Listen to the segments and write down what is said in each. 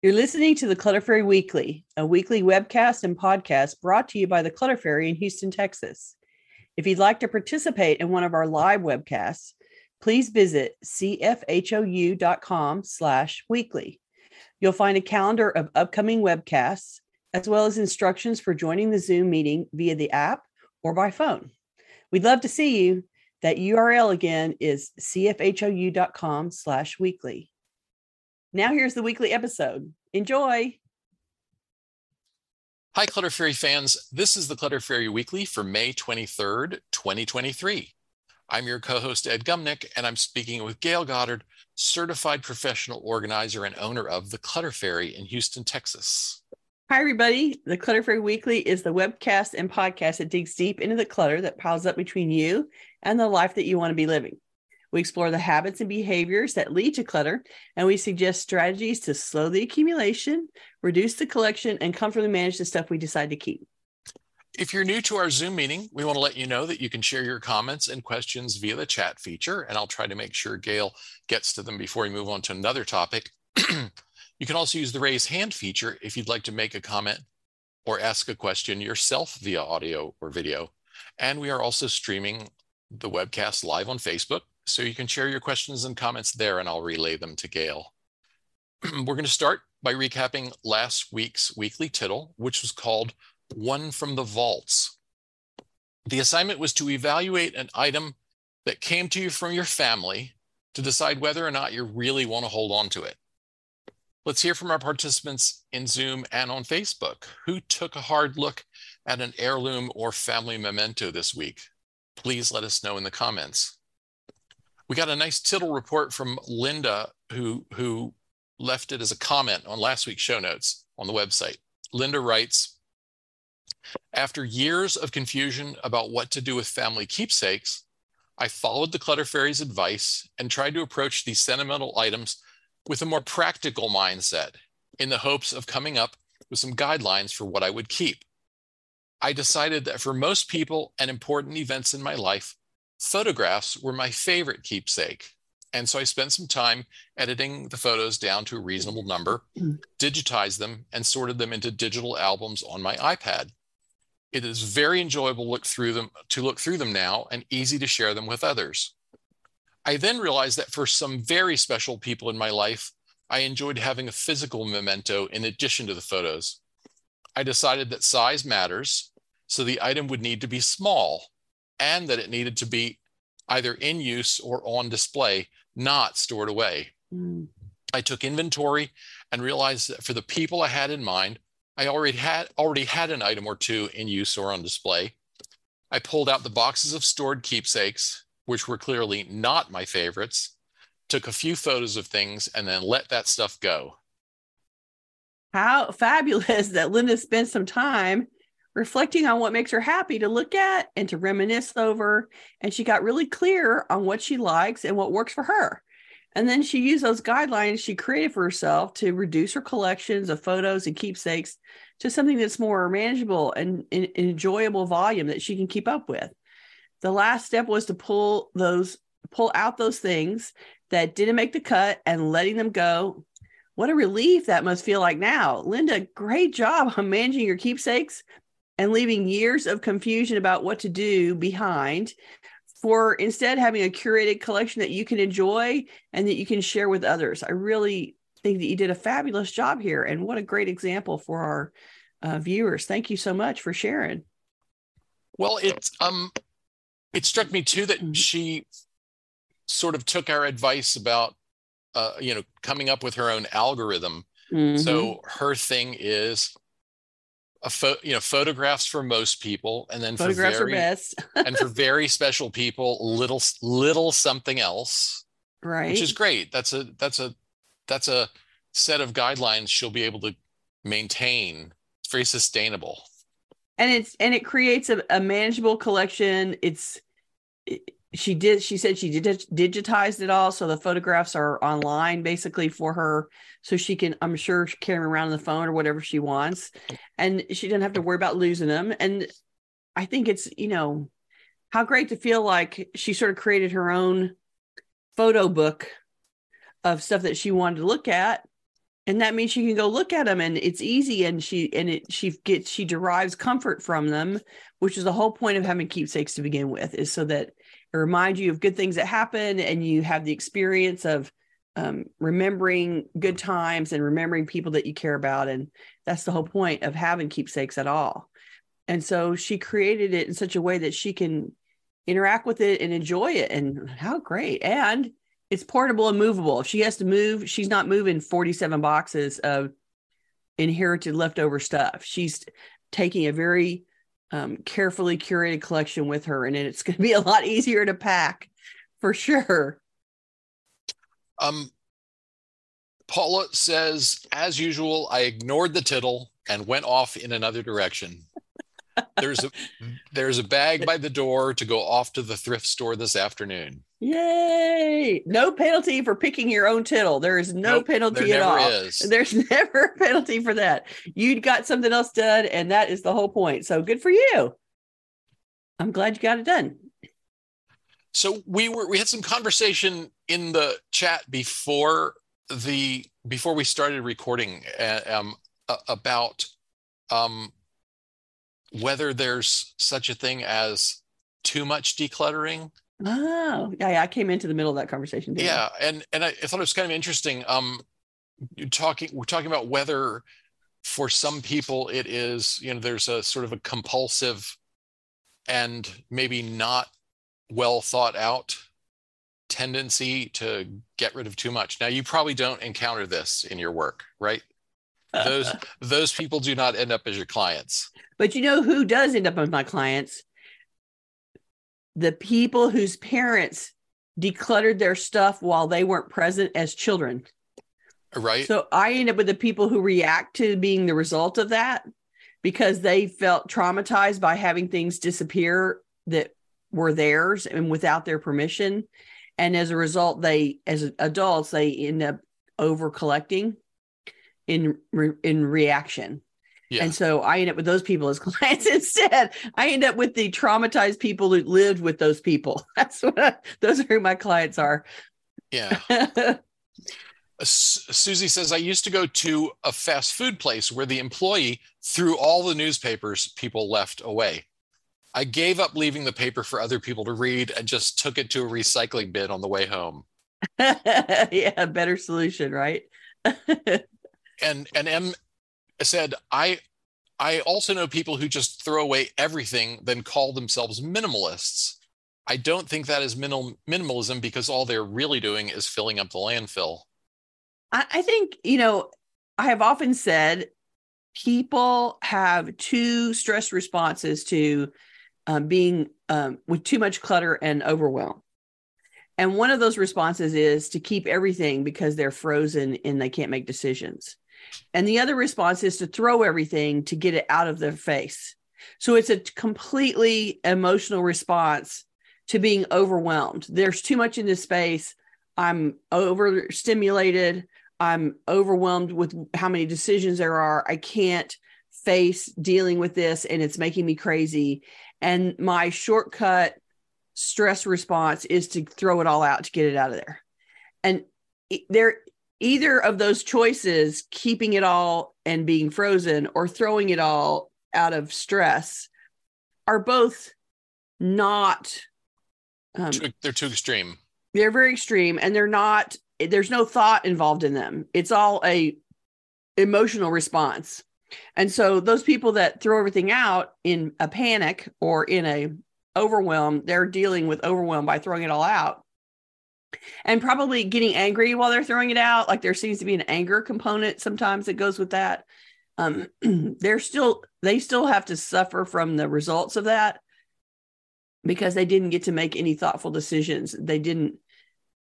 You're listening to the Clutter Fairy Weekly, a weekly webcast and podcast brought to you by the Clutter Fairy in Houston, Texas. If you'd like to participate in one of our live webcasts, please visit cfhou.com slash weekly. You'll find a calendar of upcoming webcasts, as well as instructions for joining the Zoom meeting via the app or by phone. We'd love to see you. That URL again is cfhou.com slash weekly. Now here's the weekly episode. Enjoy. Hi, Clutter Fairy fans. This is the Clutter Fairy Weekly for May 23rd, 2023. I'm your co host, Ed Gumnick, and I'm speaking with Gayle Goddard, certified professional organizer and owner of the Clutter Fairy in Houston, Texas. Hi, everybody. The Clutter Fairy Weekly is the webcast and podcast that digs deep into the clutter that piles up between you and the life that you want to be living. We explore the habits and behaviors that lead to clutter, and we suggest strategies to slow the accumulation, reduce the collection, and comfortably manage the stuff we decide to keep. If you're new to our Zoom meeting, we want to let you know that you can share your comments and questions via the chat feature, and I'll try to make sure Gayle gets to them before we move on to another topic. you can also use the raise hand feature if you'd like to make a comment or ask a question yourself via audio or video. And we are also streaming the webcast live on Facebook, so you can share your questions and comments there and I'll relay them to Gayle. We're going to start by recapping last week's weekly tittle, which was called One from the Vaults. The assignment was to evaluate an item that came to you from your family to decide whether or not you really want to hold on to it. Let's hear from our participants in Zoom and on Facebook who took a hard look at an heirloom or family memento this week. Please let us know in the comments we got a nice tittle report from Linda, who who left it as a comment on last week's show notes on the website. Linda writes, after years of confusion about what to do with family keepsakes, I followed the Clutter Fairy's advice and tried to approach these sentimental items with a more practical mindset in the hopes of coming up with some guidelines for what I would keep. I decided that for most people and important events in my life, Photographs were my favorite keepsake. And so I spent some time editing the photos down to a reasonable number, digitized them, and sorted them into digital albums on my iPad. It is very enjoyable look through them to look through them now and easy to share them with others. I then realized that for some very special people in my life, I enjoyed having a physical memento in addition to the photos. I decided that size matters, so the item would need to be small and that it needed to be either in use or on display, not stored away. Mm. I took inventory and realized that for the people I had in mind, I already had already had an item or two in use or on display. I pulled out the boxes of stored keepsakes, which were clearly not my favorites, took a few photos of things, and then let that stuff go. How fabulous that Linda spent some time reflecting on what makes her happy to look at and to reminisce over. And she got really clear on what she likes and what works for her. And then she used those guidelines she created for herself to reduce her collections of photos and keepsakes to something that's more manageable and, and enjoyable volume that she can keep up with. The last step was to pull those pull out those things that didn't make the cut and letting them go. What a relief that must feel like now. Linda, great job on managing your keepsakes and leaving years of confusion about what to do behind for instead having a curated collection that you can enjoy and that you can share with others. I really think that you did a fabulous job here and what a great example for our uh, viewers. Thank you so much for sharing. Well, it um it struck me too that she sort of took our advice about uh, you know coming up with her own algorithm. Mm-hmm. So her thing is a pho- you know photographs for most people and then photographs for very, are best. and for very special people little little something else right which is great. That's a that's a that's a set of guidelines she'll be able to maintain. It's very sustainable. And it's and it creates a, a manageable collection. It's it, she did she said she did digitized it all so the photographs are online basically for her so she can i'm sure carry them around on the phone or whatever she wants. And she didn't have to worry about losing them and i think it's you know how great to feel like she sort of created her own photo book of stuff that she wanted to look at. And that means she can go look at them and it's easy and she and it she gets she derives comfort from them which is the whole point of having keepsakes to begin with is so that it reminds you of good things that happen and you have the experience of um, remembering good times and remembering people that you care about and that's the whole point of having keepsakes at all and so she created it in such a way that she can interact with it and enjoy it and how great and it's portable and movable. If she has to move, she's not moving 47 boxes of inherited leftover stuff. She's taking a very um, carefully curated collection with her, and it's going to be a lot easier to pack for sure. Um, Paula says, as usual, I ignored the tittle and went off in another direction. There's a there's a bag by the door to go off to the thrift store this afternoon. Yay! No penalty for picking your own tittle. There is no Nope, penalty at all. is. There's never a penalty for that. You got something else done, and that is the whole point. So good for you. I'm glad you got it done. So we were we had some conversation in the chat before the before we started recording uh, um, about um, whether there's such a thing as too much decluttering. Oh, yeah, yeah. I came into the middle of that conversation. I? Yeah, and and I, I thought it was kind of interesting. Um, talking we're talking about whether for some people it is you know there's a sort of a compulsive and maybe not well thought out tendency to get rid of too much. Now you probably don't encounter this in your work, right? Those those people do not end up as your clients. But you know who does end up with my clients? The people whose parents decluttered their stuff while they weren't present as children. Right? So I end up with the people who react to being the result of that because they felt traumatized by having things disappear that were theirs and without their permission. And as a result, they, as adults, they end up over collecting in re- in reaction. yeah. And so I end up with those people as clients instead. I end up with the traumatized people who lived with those people. That's what I, those are who my clients are. yeah. Susie says, I used to go to a fast food place where the employee threw all the newspapers people left away. I gave up leaving the paper for other people to read and just took it to a recycling bin on the way home. yeah, better solution, right? And and M said, I I also know people who just throw away everything, then call themselves minimalists. I don't think that is minimal minimalism because all they're really doing is filling up the landfill. I, I think, you know, I have often said people have two stress responses to um, being um, with too much clutter and overwhelm. And one of those responses is to keep everything because they're frozen and they can't make decisions. And the other response is to throw everything to get it out of their face. So it's a completely emotional response to being overwhelmed. There's too much in this space. I'm overstimulated. I'm overwhelmed with how many decisions there are. I can't face dealing with this and it's making me crazy. And my shortcut stress response is to throw it all out to get it out of there. And there either of those choices, keeping it all and being frozen or throwing it all out of stress are both not um, Too- They're too extreme. they're very extreme and they're not there's no thought involved in them. It's all a emotional response. And so those people that throw everything out in a panic or in a overwhelm they're dealing with overwhelm by throwing it all out and probably getting angry while they're throwing it out like there seems to be an anger component sometimes that goes with that um they're still they still have to suffer from the results of that because they didn't get to make any thoughtful decisions. They didn't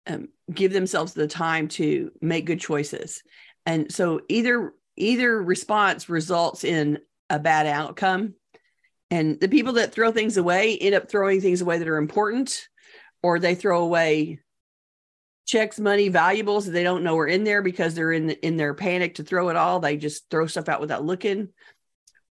um, give themselves the time to make good choices, and so either either response results in a bad outcome. And the people that throw things away end up throwing things away that are important, or they throw away checks, money, valuables that they don't know are in there because they're in in their panic to throw it all. They just throw stuff out without looking,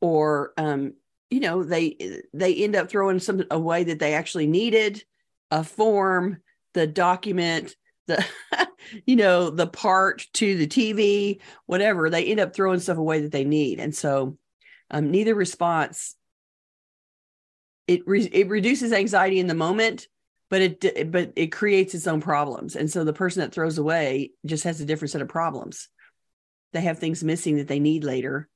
or um, you know they they end up throwing something away that they actually needed a form the document the you know the part to the tv whatever. They end up throwing stuff away that they need. And so um, neither response it re- it reduces anxiety in the moment but it but it creates its own problems. And so the person that throws away just has a different set of problems. They have things missing that they need later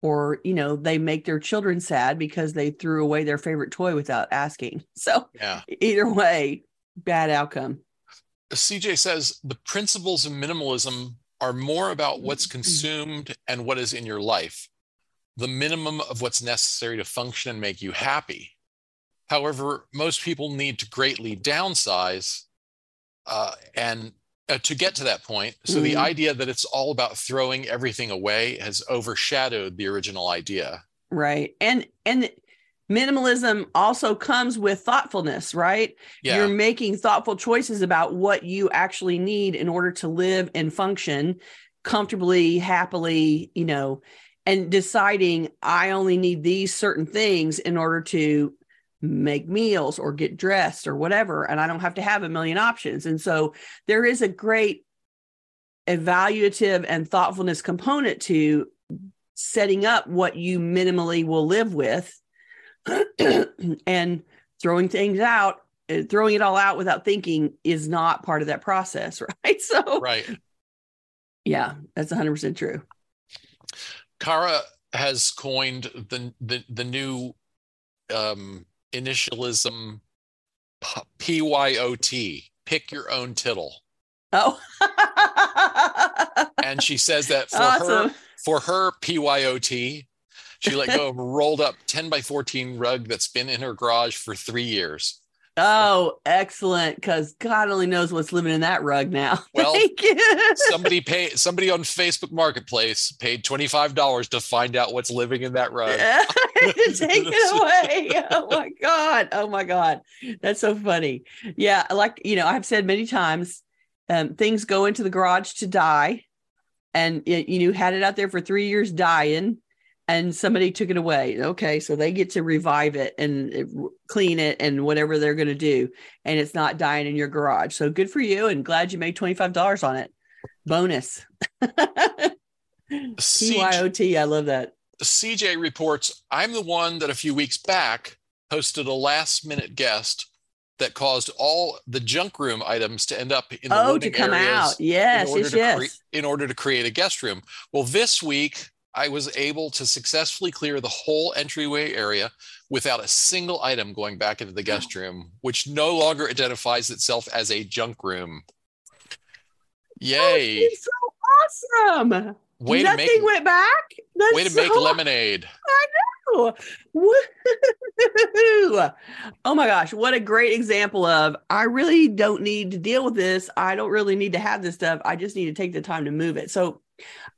or you know they make their children sad because they threw away their favorite toy without asking. So yeah. either way bad outcome. Cj says the principles of minimalism are more about what's mm-hmm. consumed and what is in your life the minimum of what's necessary to function and make you happy however most people need to greatly downsize uh, and uh, to get to that point. So mm. the idea that it's all about throwing everything away has overshadowed the original idea. Right. And and minimalism also comes with thoughtfulness, right? Yeah. You're making thoughtful choices about what you actually need in order to live and function comfortably, happily, you know, and deciding I only need these certain things in order to make meals or get dressed or whatever and i don't have to have a million options. And so there is a great evaluative and thoughtfulness component to setting up what you minimally will live with and throwing things out uh, throwing it all out without thinking is not part of that process right? So right. Yeah that's 100% true. Kara has coined the the, the new um initialism PYOT, pick your own tittle. Oh. and she says that for awesome. her for her PYOT, she let go of a rolled up 10 by 14 rug that's been in her garage for three years. Oh, excellent! Because God only knows what's living in that rug now. Well, somebody paid somebody on Facebook Marketplace paid twenty five dollars to find out what's living in that rug. Take it away! Oh my God! Oh my God! That's so funny. Yeah, like you know, I've said many times, um, things go into the garage to die, and you know, had it out there for three years dying and somebody took it away. Okay, so they get to revive it and clean it and whatever they're going to do, and it's not dying in your garage. So good for you, and glad you made twenty five dollars on it. Bonus. CYOT, I love that. CJ reports, I'm the one that a few weeks back hosted a last minute guest that caused all the junk room items to end up in the oh to come out. Yes, yes, yes. Cre- in order to create a guest room. Well, this week I was able to successfully clear the whole entryway area without a single item going back into the guest room, which no longer identifies itself as a junk room. Yay! So awesome. Way Nothing to make, went back. That's way to so, make lemonade. I know. Woo-hoo. Oh my gosh, what a great example of I really don't need to deal with this. I don't really need to have this stuff. I just need to take the time to move it. So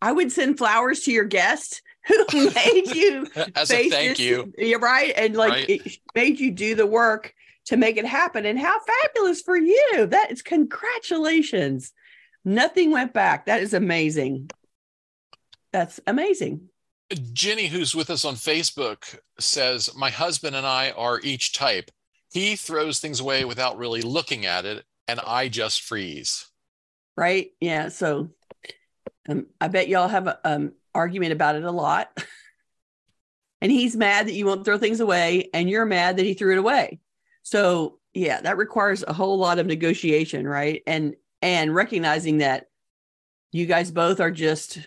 I would send flowers to your guest who made you as a thank this, you. You're right. And like right. it made you do the work to make it happen. And how fabulous for you. That is congratulations. Nothing went back. That is amazing. That's amazing. Jenny, who's with us on Facebook, says, My husband and I are each type. He throws things away without really looking at it, and I just freeze. Right. Yeah. So um, I bet y'all have an um, argument about it a lot. and he's mad that you won't throw things away, and you're mad that he threw it away. So yeah, that requires a whole lot of negotiation, right? And and recognizing that you guys both are just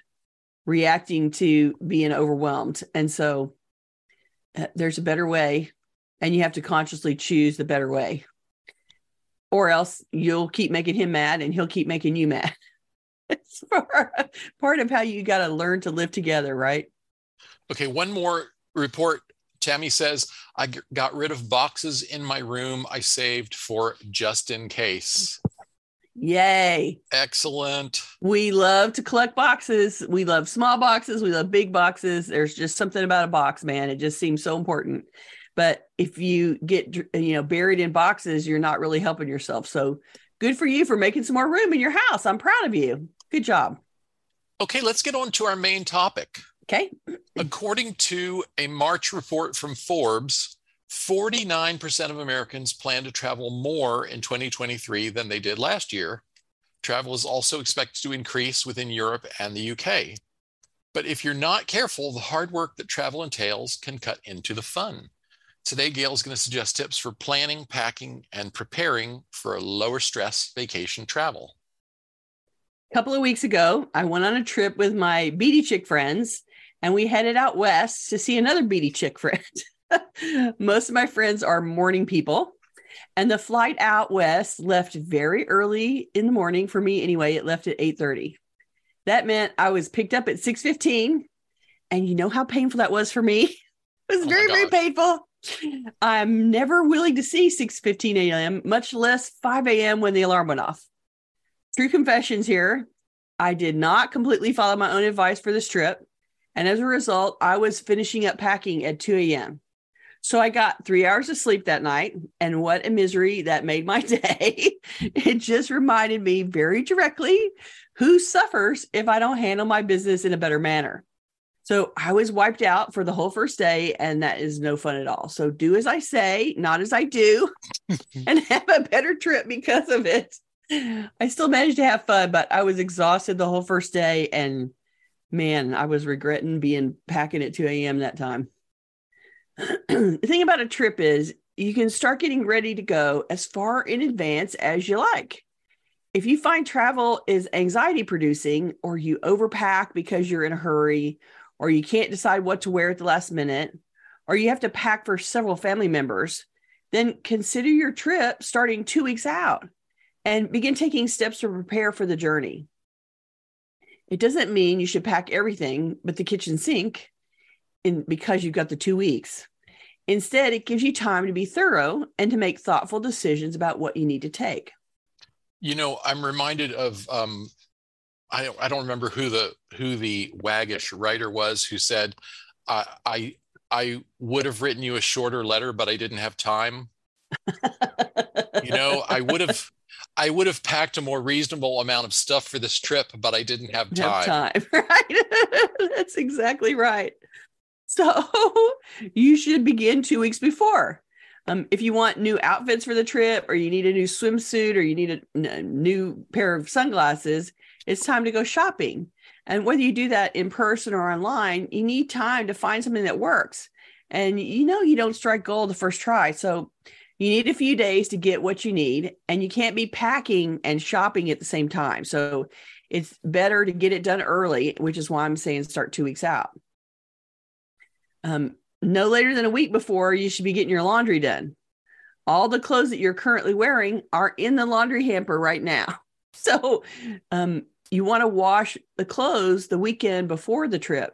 reacting to being overwhelmed, and so uh, there's a better way, and you have to consciously choose the better way, or else you'll keep making him mad, and he'll keep making you mad. it's part of how you got to learn to live together, right? Okay, one more report. Tammy says, I got rid of boxes in my room I saved for just in case. Yay. Excellent. We love to collect boxes. We love small boxes. We love big boxes. There's just something about a box, man. It just seems so important. But if you get you know buried in boxes, you're not really helping yourself. So good for you for making some more room in your house. I'm proud of you. Good job. Okay, let's get on to our main topic. Okay. According to a March report from Forbes, 49% of Americans plan to travel more in 2023 than they did last year. Travel is also expected to increase within Europe and the UK. But if you're not careful, the hard work that travel entails can cut into the fun. Today, Gayle is going to suggest tips for planning, packing, and preparing for a lower stress vacation travel. A couple of weeks ago, I went on a trip with my beady chick friends, and we headed out west to see another beady chick friend. Most of my friends are morning people, and the flight out west left very early in the morning for me anyway. It left at 8:30. That meant I was picked up at 6:15, and you know how painful that was for me. It was oh very very painful. I'm never willing to see 6:15 a.m., much less 5 a.m. when the alarm went off. True confessions here. I did not completely follow my own advice for this trip. And as a result, I was finishing up packing at 2 a.m. So I got three hours of sleep that night. And what a misery that made my day. it just reminded me very directly who suffers if I don't handle my business in a better manner. So I was wiped out for the whole first day, and that is no fun at all. So do as I say, not as I do, and have a better trip because of it. I still managed to have fun, but I was exhausted the whole first day, and man, I was regretting being packing at 2 a.m. that time. the thing about a trip is you can start getting ready to go as far in advance as you like. If you find travel is anxiety producing, or you overpack because you're in a hurry, or you can't decide what to wear at the last minute, or you have to pack for several family members, then consider your trip starting two weeks out and begin taking steps to prepare for the journey. It doesn't mean you should pack everything but the kitchen sink in because you've got the two weeks. Instead, it gives you time to be thorough and to make thoughtful decisions about what you need to take. You know, I'm reminded of um, I don't I don't remember who the who the waggish writer was who said, I I, I would have written you a shorter letter, but I didn't have time. you know, I would have I would have packed a more reasonable amount of stuff for this trip, but I didn't have time. Have time, right? That's exactly right. So you should begin two weeks before. Um, if you want new outfits for the trip, or you need a new swimsuit, or you need a, a new pair of sunglasses, it's time to go shopping. And whether you do that in person or online, you need time to find something that works. And you know, you don't strike gold the first try. So you need a few days to get what you need and you can't be packing and shopping at the same time. So it's better to get it done early which is why i'm saying start two weeks out. Um, no later than a week before you should be getting your laundry done. All the clothes that you're currently wearing are in the laundry hamper right now. So um, you want to wash the clothes the weekend before the trip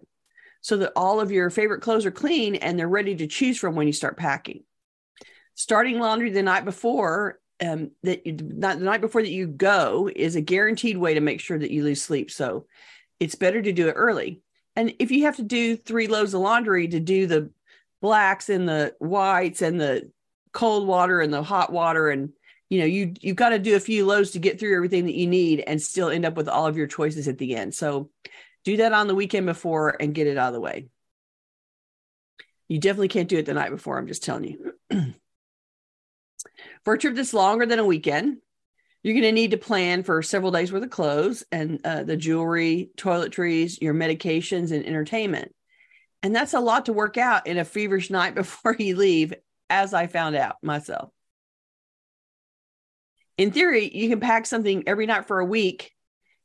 so that all of your favorite clothes are clean and they're ready to choose from when you start packing starting laundry the night before um, that you, not the night before that you go is a guaranteed way to make sure that you lose sleep. So it's better to do it early. And if you have to do three loads of laundry to do the blacks and the whites and the cold water and the hot water and you know you you've got to do a few loads to get through everything that you need and still end up with all of your choices at the end. So do that on the weekend before and get it out of the way. You definitely can't do it the night before. I'm just telling you. For a trip that's longer than a weekend, you're going to need to plan for several days worth of clothes and uh, the jewelry, toiletries, your medications, and entertainment. And that's a lot to work out in a feverish night before you leave, as I found out myself. In theory, you can pack something every night for a week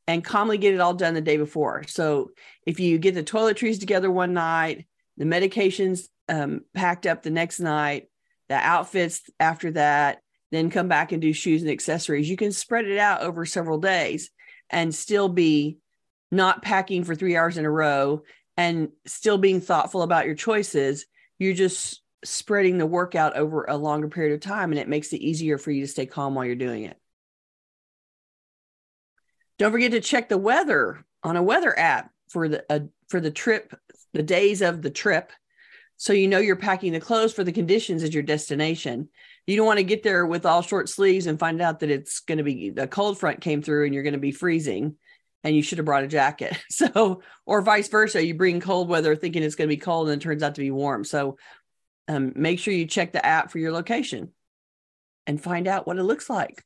and calmly get it all done the day before. So if you get the toiletries together one night, the medications um, packed up the next night, the outfits after that, then come back and do shoes and accessories. You can spread it out over several days and still be not packing for three hours in a row and still being thoughtful about your choices. You're just spreading the workout over a longer period of time and it makes it easier for you to stay calm while you're doing it. Don't forget to check the weather on a weather app for the uh, for the trip, the days of the trip so you know you're packing the clothes for the conditions at your destination. You don't want to get there with all short sleeves and find out that it's going to be the cold front came through and you're going to be freezing and you should have brought a jacket. So, or vice versa, you bring cold weather thinking it's going to be cold and it turns out to be warm. So, um, make sure you check the app for your location and find out what it looks like.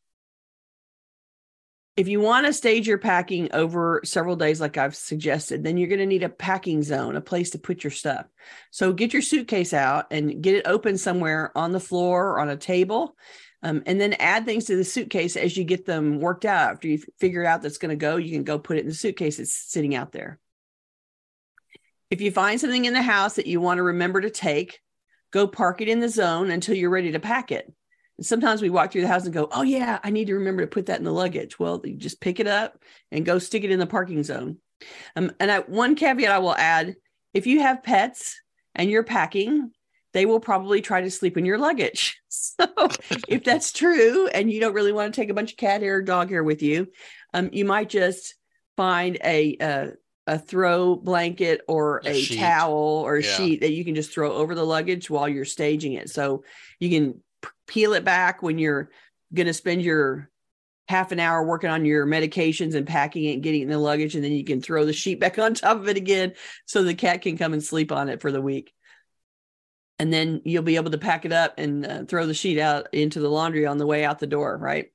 If you want to stage your packing over several days, like I've suggested, then you're going to need a packing zone, a place to put your stuff. So get your suitcase out and get it open somewhere on the floor or on a table. Um, and then add things to the suitcase as you get them worked out. After you figure out that's going to go, you can go put it in the suitcase that's sitting out there. If you find something in the house that you want to remember to take, go park it in the zone until you're ready to pack it sometimes we walk through the house and go, oh, yeah, I need to remember to put that in the luggage. Well, you just pick it up and go stick it in the parking zone. Um, and I, one caveat I will add if you have pets and you're packing, they will probably try to sleep in your luggage. So if that's true and you don't really want to take a bunch of cat hair or dog hair with you, um, you might just find a, a, a throw blanket or a, a towel or a yeah. sheet that you can just throw over the luggage while you're staging it. So you can peel it back when you're going to spend your half an hour working on your medications and packing it and getting it in the luggage and then you can throw the sheet back on top of it again so the cat can come and sleep on it for the week. And then you'll be able to pack it up and uh, throw the sheet out into the laundry on the way out the door right?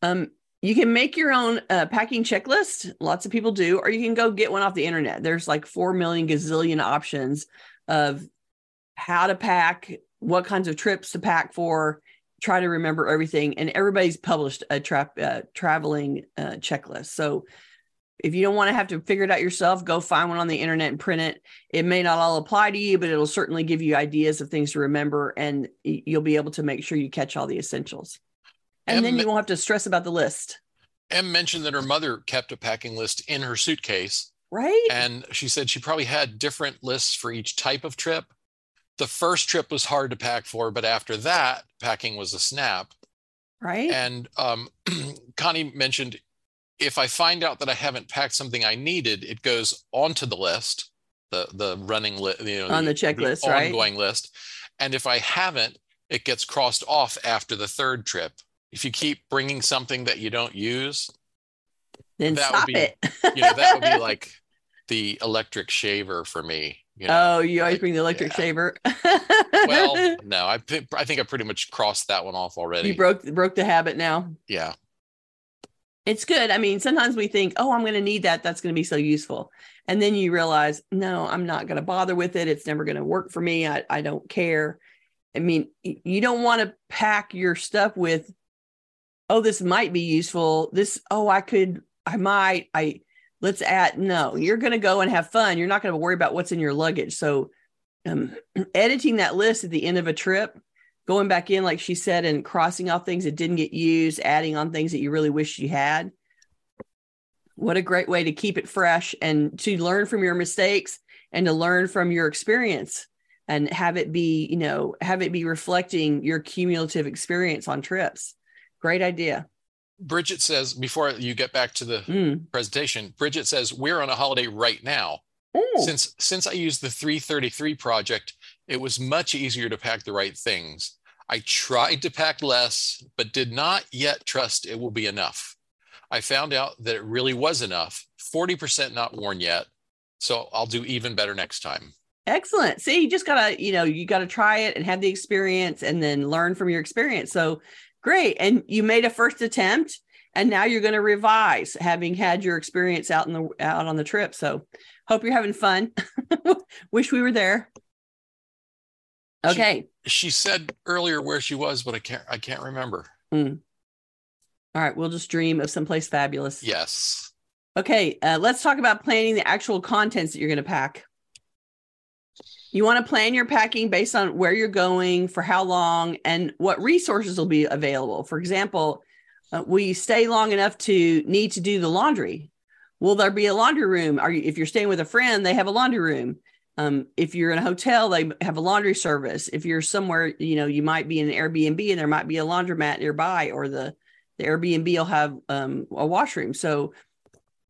Um you can make your own uh, packing checklist. Lots of people do or you can go get one off the internet. There's like 4 million gazillion options of how to pack, what kinds of trips to pack for, try to remember everything. And everybody's published a tra- uh, traveling uh, checklist. So if you don't want to have to figure it out yourself, go find one on the internet and print it. It may not all apply to you, but it'll certainly give you ideas of things to remember, and you'll be able to make sure you catch all the essentials. And M- then you won't have to stress about the list. Em mentioned that her mother kept a packing list in her suitcase. Right. And she said she probably had different lists for each type of trip the first trip was hard to pack for, but after that, packing was a snap. Right. And um, Connie mentioned if I find out that I haven't packed something I needed, it goes onto the list, the the running list, you know, on the, the checklist, the right? Ongoing list. And if I haven't, it gets crossed off after the third trip. If you keep bringing something that you don't use, then that stop would be, it. you know, that would be like the electric shaver for me. You know, oh, you always like, bring the electric yeah. shaver. well, no, I think I think I pretty much crossed that one off already. You broke broke the habit now. Yeah. It's good. I mean, sometimes we think, "Oh, I'm going to need that. That's going to be so useful." And then you realize, "No, I'm not going to bother with it. It's never going to work for me. I I don't care." I mean, you don't want to pack your stuff with, "Oh, this might be useful. This, oh, I could I might I let's add no you're going to go and have fun. You're not going to worry about what's in your luggage. So um, editing that list at the end of a trip going back in like she said and crossing off things that didn't get used adding on things that you really wish you had. What a great way to keep it fresh and to learn from your mistakes and to learn from your experience and have it be you know have it be reflecting your cumulative experience on trips. Great idea Bridget says, before you get back to the mm. presentation, Bridget says, we're on a holiday right now. Ooh. Since since I used the 333 project, it was much easier to pack the right things. I tried to pack less, but did not yet trust it will be enough. I found out that it really was enough, 40% not worn yet. So I'll do even better next time. Excellent. See, you just gotta, you know, you gotta try it and have the experience and then learn from your experience. So Great. And you made a first attempt and now you're going to revise having had your experience out in the out on the trip. So hope you're having fun. Wish we were there. Okay. She, she, said earlier where she was, but I can't I can't remember. Mm. All right, we'll just dream of someplace fabulous. Yes. Okay, uh, let's talk about planning the actual contents that you're going to pack. You want to plan your packing based on where you're going, for how long, and what resources will be available. For example, uh, will you stay long enough to need to do the laundry? Will there be a laundry room? Are you, if you're staying with a friend, they have a laundry room. Um, if you're in a hotel, they have a laundry service. If you're somewhere, you know, you might be in an Airbnb and there might be a laundromat nearby, or the the Airbnb will have um, a washroom. So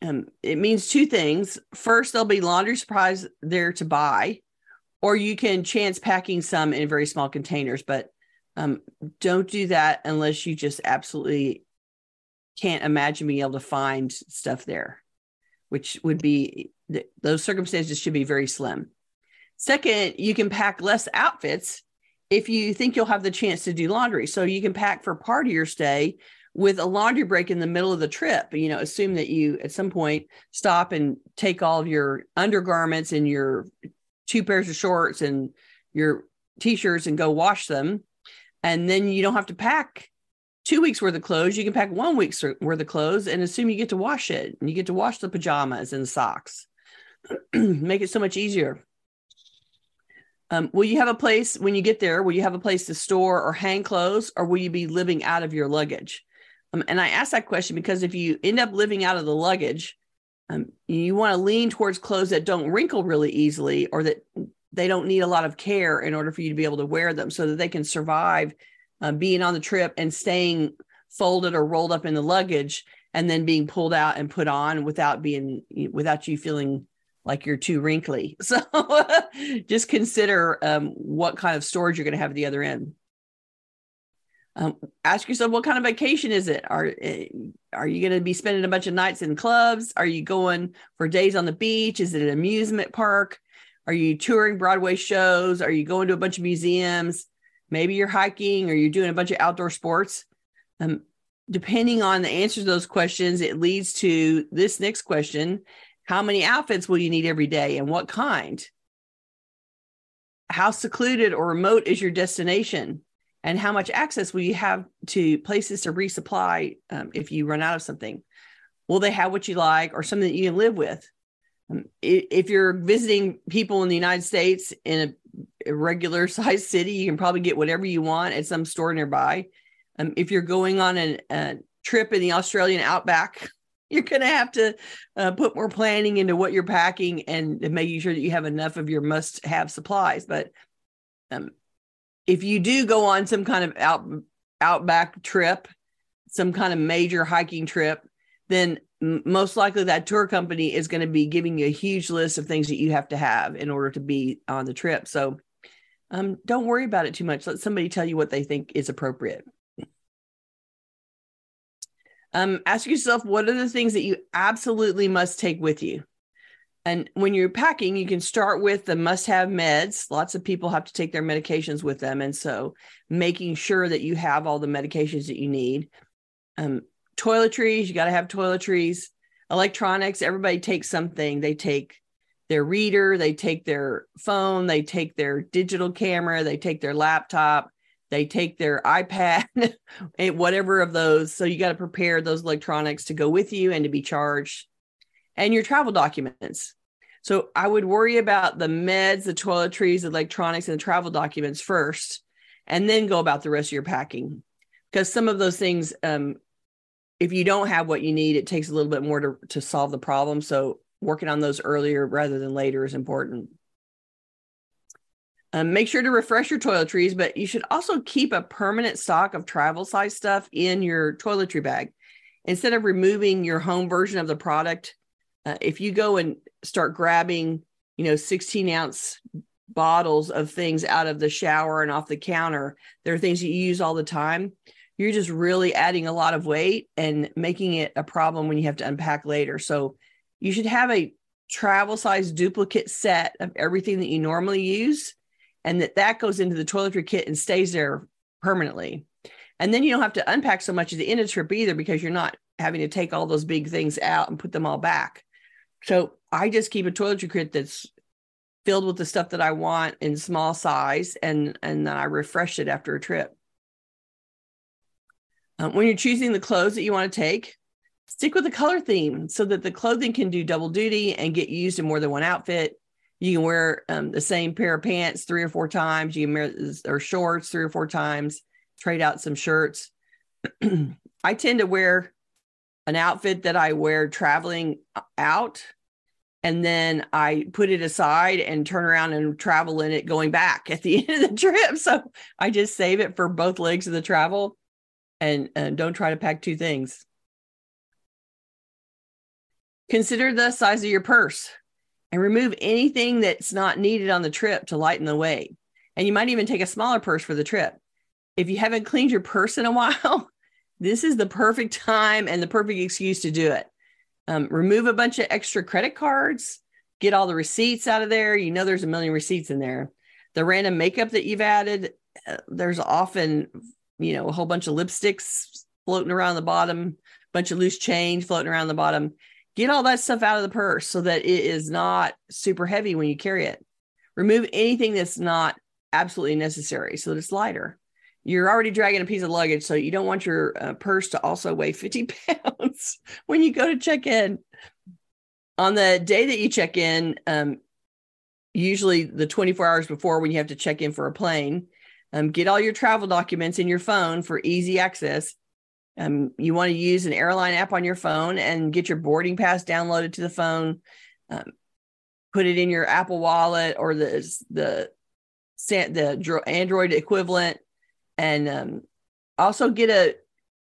um, it means two things. First, there'll be laundry supplies there to buy or you can chance packing some in very small containers, but um, don't do that unless you just absolutely can't imagine being able to find stuff there, which would be those circumstances should be very slim. Second, you can pack less outfits if you think you'll have the chance to do laundry. So you can pack for part of your stay with a laundry break in the middle of the trip. You know, assume that you at some point stop and take all of your undergarments and your two pairs of shorts and your t-shirts and go wash them. And then you don't have to pack two weeks worth of clothes. You can pack one week's worth of clothes and assume you get to wash it. And you get to wash the pajamas and socks. Make it so much easier. Um, will you have a place when you get there? Will you have a place to store or hang clothes, or will you be living out of your luggage? Um, and I ask that question because if you end up living out of the luggage, um, you want to lean towards clothes that don't wrinkle really easily or that they don't need a lot of care in order for you to be able to wear them so that they can survive uh, being on the trip and staying folded or rolled up in the luggage and then being pulled out and put on without being without you feeling like you're too wrinkly. So just consider um, what kind of storage you're going to have at the other end. Um, ask yourself what kind of vacation is it? Are eh, are you going to be spending a bunch of nights in clubs? Are you going for days on the beach? Is it an amusement park? Are you touring Broadway shows? Are you going to a bunch of museums? Maybe you're hiking or you're doing a bunch of outdoor sports. Um, depending on the answers to those questions, it leads to this next question how many outfits will you need every day and what kind? How secluded or remote is your destination? And how much access will you have to places to resupply um, if you run out of something? Will they have what you like or something that you can live with? Um, if you're visiting people in the United States in a, regular sized city, you can probably get whatever you want at some store nearby. Um, if you're going on an, a trip in the Australian outback, you're going to have to uh, put more planning into what you're packing and making sure that you have enough of your must have supplies. But um, if you do go on some kind of out outback trip, some kind of major hiking trip, then most likely that tour company is going to be giving you a huge list of things that you have to have in order to be on the trip. So um, don't worry about it too much. Let somebody tell you what they think is appropriate. Um, ask yourself what are the things that you absolutely must take with you? And when you're packing, you can start with the must have meds. Lots of people have to take their medications with them. And so making sure that you have all the medications that you need. Um, toiletries, you got to have toiletries. Electronics, everybody takes something. They take their reader, they take their phone, they take their digital camera, they take their laptop, they take their iPad, whatever of those. So you got to prepare those electronics to go with you and to be charged, and your travel documents. So I would worry about the meds, the toiletries, electronics, and the travel documents first, and then go about the rest of your packing. Because some of those things, um, if you don't have what you need, it takes a little bit more to, to solve the problem. So working on those earlier rather than later is important. Um, make sure to refresh your toiletries, but you should also keep a permanent stock of travel size stuff in your toiletry bag. Instead of removing your home version of the product, uh, if you go and start grabbing, you know, 16 ounce bottles of things out of the shower and off the counter, there are things that you use all the time. You're just really adding a lot of weight and making it a problem when you have to unpack later. So you should have a travel size duplicate set of everything that you normally use and that that goes into the toiletry kit and stays there permanently. And then you don't have to unpack so much at the end of the trip either because you're not having to take all those big things out and put them all back. So I just keep a toiletry kit that's filled with the stuff that I want in small size and and then I refresh it after a trip. Um, when you're choosing the clothes that you want to take, stick with the color theme so that the clothing can do double duty and get used in more than one outfit you can wear um, the same pair of pants three or four times. You can wear or shorts three or four times. Trade out some shirts. I tend to wear an outfit that I wear traveling out, and then I put it aside and turn around and travel in it going back at the end of the trip. So I just save it for both legs of the travel, and, and don't try to pack two things. Consider the size of your purse and remove anything that's not needed on the trip to lighten the weight. And you might even take a smaller purse for the trip. If you haven't cleaned your purse in a while, this is the perfect time and the perfect excuse to do it. Um, remove a bunch of extra credit cards, get all the receipts out of there. You know, there's a million receipts in there. The random makeup that you've added, uh, there's often, you know, a whole bunch of lipsticks floating around the bottom, bunch of loose change floating around the bottom. Get all that stuff out of the purse so that it is not super heavy when you carry it. Remove anything that's not absolutely necessary so that it's lighter. You're already dragging a piece of luggage, so you don't want your uh, purse to also weigh 50 pounds when you go to check in. On the day that you check in, um, usually the 24 hours before when you have to check in for a plane, um, get all your travel documents in your phone for easy access um, you want to use an airline app on your phone and get your boarding pass downloaded to the phone. Um, put it in your Apple Wallet or the the the Android equivalent, and um, also get a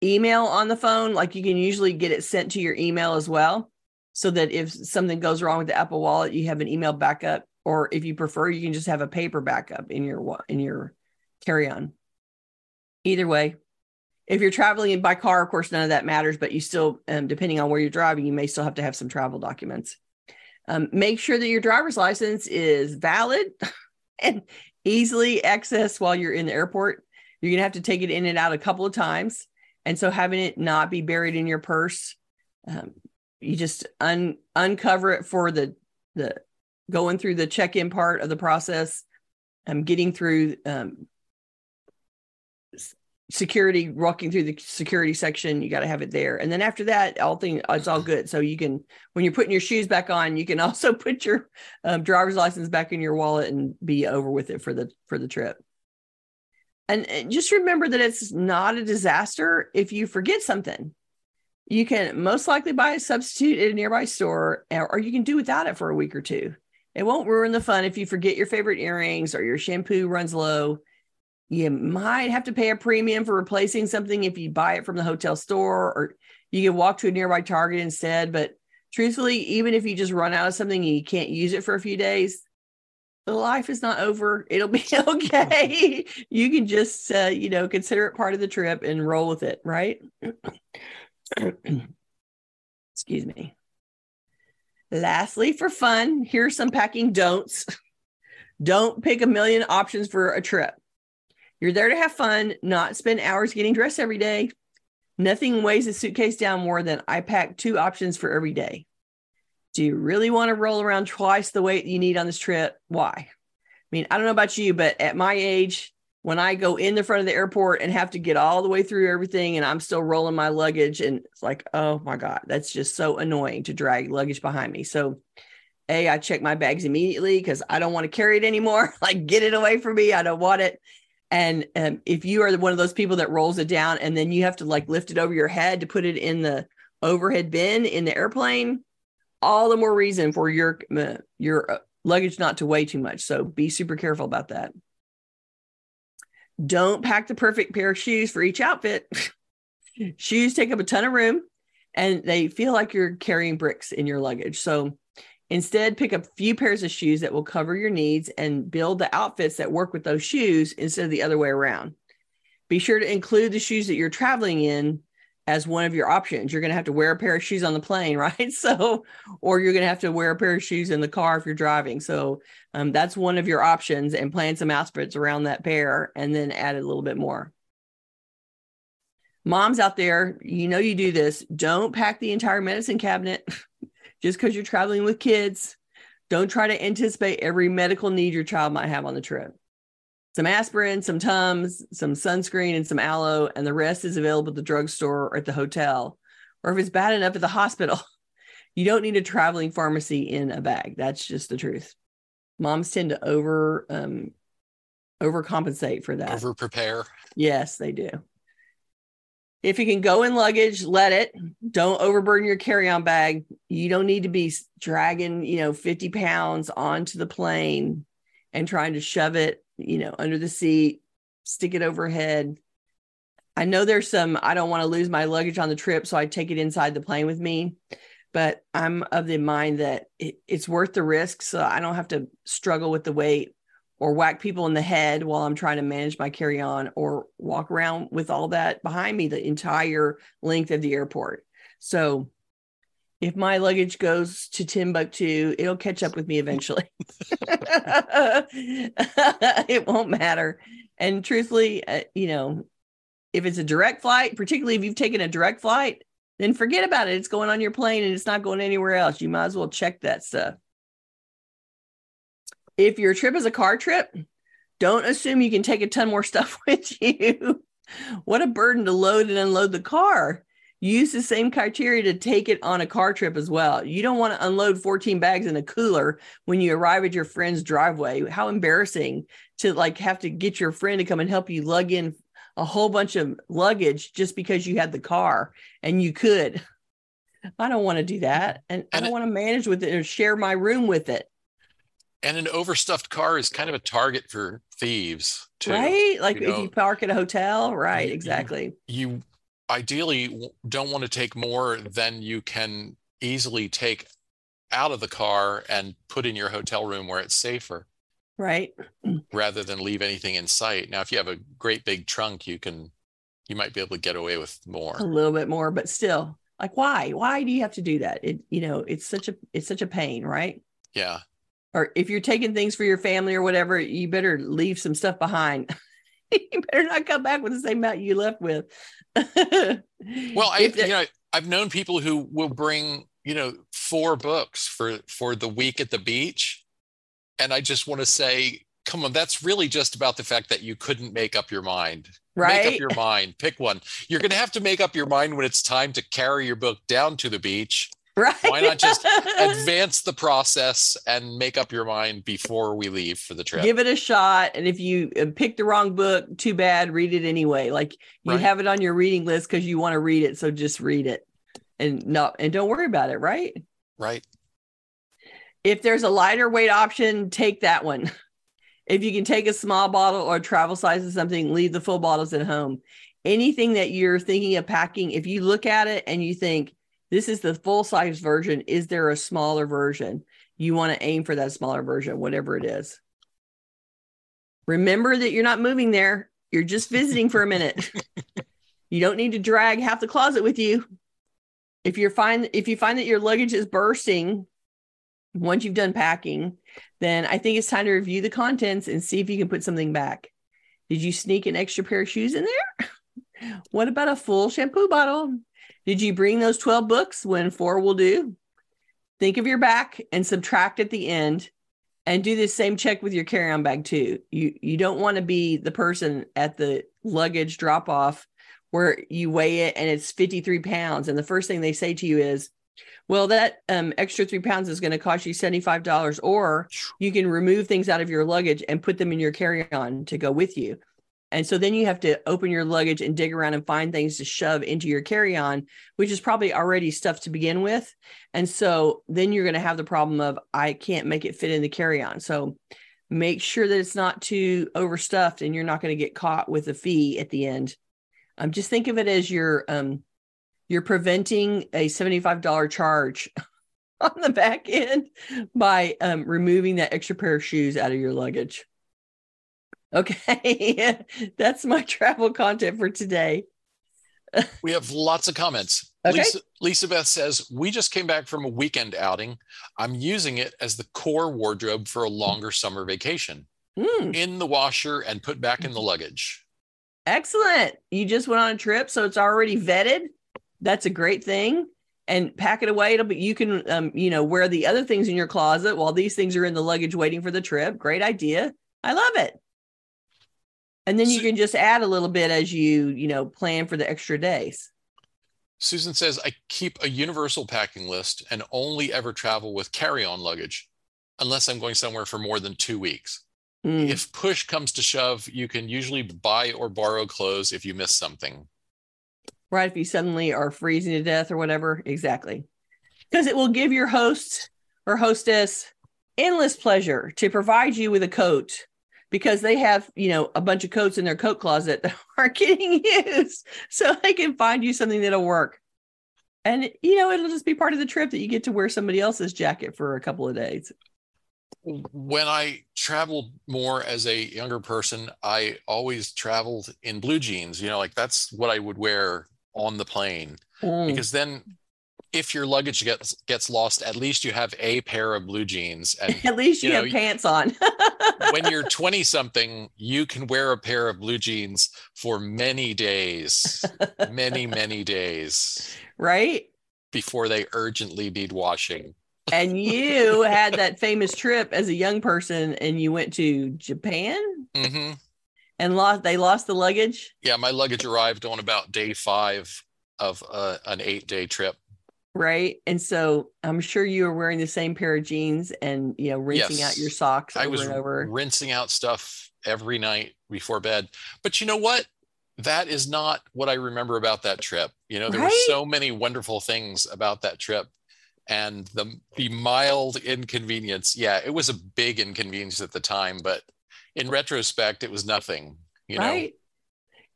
email on the phone. Like you can usually get it sent to your email as well, so that if something goes wrong with the Apple Wallet, you have an email backup. Or if you prefer, you can just have a paper backup in your in your carry on. Either way, if you're traveling by car, of course, none of that matters, but you still, um, depending on where you're driving, you may still have to have some travel documents. Um, make sure that your driver's license is valid and easily accessed while you're in the airport. You're going to have to take it in and out a couple of times. And so having it not be buried in your purse, um, you just un- uncover it for the, the going through the check-in part of the process, um, getting through um, security walking through the security section you got to have it there. And then after that all thing it's all good. So you can when you're putting your shoes back on you can also put your um, driver's license back in your wallet and be over with it for the for the trip and, and just remember that it's not a disaster. If you forget something you can most likely buy a substitute at a nearby store uh, or you can do without it for a week or two. It won't ruin the fun if you forget your favorite earrings or your shampoo runs low. You might have to pay a premium for replacing something if you buy it from the hotel store, or you can walk to a nearby Target instead. But truthfully, even if you just run out of something and you can't use it for a few days, life is not over. It'll be okay. you can just, uh, you know, consider it part of the trip and roll with it, right? Excuse me. Lastly, for fun, here's some packing don'ts. Don't pick a million options for a trip. You're there to have fun, not spend hours getting dressed every day. Nothing weighs a suitcase down more than I pack two options for every day. Do you really want to roll around twice the weight you need on this trip? Why? I mean, I don't know about you, but at my age, when I go in the front of the airport and have to get all the way through everything and I'm still rolling my luggage, and it's like, oh my God, that's just so annoying to drag luggage behind me. So, A, I check my bags immediately because I don't want to carry it anymore. like, get it away from me. I don't want it. And um, if you are one of those people that rolls it down and then you have to like lift it over your head to put it in the overhead bin in the airplane, all the more reason for your uh, your uh, luggage not to weigh too much. So be super careful about that. Don't pack the perfect pair of shoes for each outfit. shoes take up a ton of room and they feel like you're carrying bricks in your luggage. So Instead, pick a few pairs of shoes that will cover your needs and build the outfits that work with those shoes instead of the other way around. Be sure to include the shoes that you're traveling in as one of your options. You're going to have to wear a pair of shoes on the plane, right? So, or you're going to have to wear a pair of shoes in the car if you're driving. So, um, that's one of your options and plan some outfits around that pair and then add a little bit more. Moms out there, you know you do this. Don't pack the entire medicine cabinet. just because you're traveling with kids, don't try to anticipate every medical need your child might have on the trip. Some aspirin, some Tums, some sunscreen, and some aloe, and the rest is available at the drugstore or at the hotel. Or if it's bad enough at the hospital, you don't need a traveling pharmacy in a bag. That's just the truth. Moms tend to over um, overcompensate for that. Over prepare. Yes, they do. If you can go in luggage, let it. Don't overburden your carry-on bag. You don't need to be dragging, you know, 50 pounds onto the plane and trying to shove it, you know, under the seat, stick it overhead. I know there's some, I don't want to lose my luggage on the trip, so I take it inside the plane with me. But I'm of the mind that it, it's worth the risk. So I don't have to struggle with the weight or whack people in the head while I'm trying to manage my carry on or walk around with all that behind me the entire length of the airport. So if my luggage goes to Timbuktu, it'll catch up with me eventually. it won't matter. And truthfully, uh, you know, if it's a direct flight, particularly if you've taken a direct flight, then forget about it. It's going on your plane and it's not going anywhere else. You might as well check that stuff. If your trip is a car trip, don't assume you can take a ton more stuff with you. what a burden to load and unload the car. Use the same criteria to take it on a car trip as well. You don't want to unload 14 bags in a cooler when you arrive at your friend's driveway. How embarrassing to like have to get your friend to come and help you lug in a whole bunch of luggage just because you had the car and you could. I don't want to do that. And, and I don't it, want to manage with it or share my room with it. And an overstuffed car is kind of a target for thieves, too. Right? Like you if know, you park at a hotel, right? Exactly. You, you ideally don't want to take more than you can easily take out of the car and put in your hotel room where it's safer. Right. Rather than leave anything in sight. Now, if you have a great big trunk, you can, you might be able to get away with more. A little bit more, but still, like, why? Why do you have to do that? It, you know, it's such a, it's such a pain, right? Yeah. Or if you're taking things for your family or whatever, you better leave some stuff behind. you better not come back with the same amount you left with. well, I, you know, I've known people who will bring, you know, four books for for the week at the beach, and I just want to say, come on, that's really just about the fact that you couldn't make up your mind. Right. Make up your mind. Pick one. You're going to have to make up your mind when it's time to carry your book down to the beach Right. Why not just advance the process and make up your mind before we leave for the trip? Give it a shot. And if you uh, pick the wrong book, too bad, read it anyway. Like you right. have it on your reading list because you want to read it. So just read it and not, and don't worry about it. Right. Right. If there's a lighter weight option, take that one. If you can take a small bottle or travel size of something, leave the full bottles at home. Anything that you're thinking of packing, if you look at it and you think, this is the full size version. Is there a smaller version? You want to aim for that smaller version, whatever it is. Remember that you're not moving there. You're just visiting for a minute. you don't need to drag half the closet with you. If you're find if you find that your luggage is bursting once you've done packing, then I think it's time to review the contents and see if you can put something back. Did you sneak an extra pair of shoes in there? what about a full shampoo bottle? Did you bring those 12 books when four will do? Think of your back and subtract at the end and do the same check with your carry-on bag too. You you don't want to be the person at the luggage drop off where you weigh it and it's 53 pounds and the first thing they say to you is well that um, extra three pounds is going to cost you $75 or you can remove things out of your luggage and put them in your carry-on to go with you and so then you have to open your luggage and dig around and find things to shove into your carry on, which is probably already stuff to begin with. And so then you're going to have the problem of, I can't make it fit in the carry on. So make sure that it's not too overstuffed and you're not going to get caught with a fee at the end. Um, just think of it as you're, um, you're preventing a $75 charge on the back end by um, removing that extra pair of shoes out of your luggage. Okay. That's my travel content for today. we have lots of comments. Okay. Lisa, Lisa Beth says, We just came back from a weekend outing. I'm using it as the core wardrobe for a longer summer vacation. Mm. In the washer and put back in the luggage. Excellent. You just went on a trip, so it's already vetted. That's a great thing. And pack it away. It'll be you can um, you know, wear the other things in your closet while these things are in the luggage waiting for the trip. Great idea. I love it and then you can just add a little bit as you you know plan for the extra days. Susan says i keep a universal packing list and only ever travel with carry-on luggage unless i'm going somewhere for more than two weeks. Mm. if push comes to shove you can usually buy or borrow clothes if you miss something. Right if you suddenly are freezing to death or whatever. Exactly. Because it will give your host or hostess endless pleasure to provide you with a coat because they have you know a bunch of coats in their coat closet that aren't getting used. So they can find you something that'll work. And you know it'll just be part of the trip that you get to wear somebody else's jacket for a couple of days. When i traveled more as a younger person i always traveled in blue jeans you know like that's what i would wear on the plane. Mm. because then if your luggage gets gets lost, at least you have a pair of blue jeans. And At least you, you know, have pants on. when you're 20 something, you can wear a pair of blue jeans for many days, many, many days right? before they urgently need washing. And you had that famous trip as a young person and you went to Japan hmm and lost they lost the luggage. Yeah, my luggage arrived on about day five of uh, an eight day trip. Right. And so I'm sure you were wearing the same pair of jeans and you know, rinsing Yes. out your socks over I was and over. rinsing out stuff every night before bed. But you know what? That is not what I remember about that trip. You know, there Right? were so many wonderful things about that trip. And the the mild inconvenience, yeah, it was a big inconvenience at the time, but in retrospect, it was nothing. You know, right.